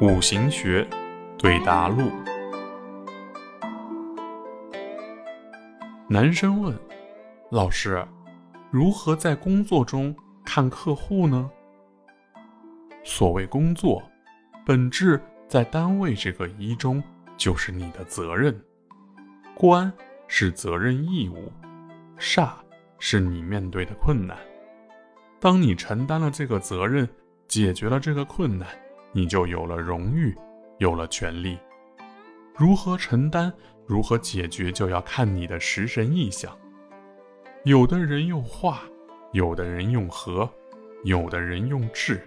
五行学对答录。男生问：“老师，如何在工作中看客户呢？”所谓工作，本质在单位这个一中，就是你的责任。官是责任义务，煞是你面对的困难。当你承担了这个责任，解决了这个困难，你就有了荣誉，有了权利。如何承担？如何解决就要看你的食神意象。有的人用化，有的人用和，有的人用智。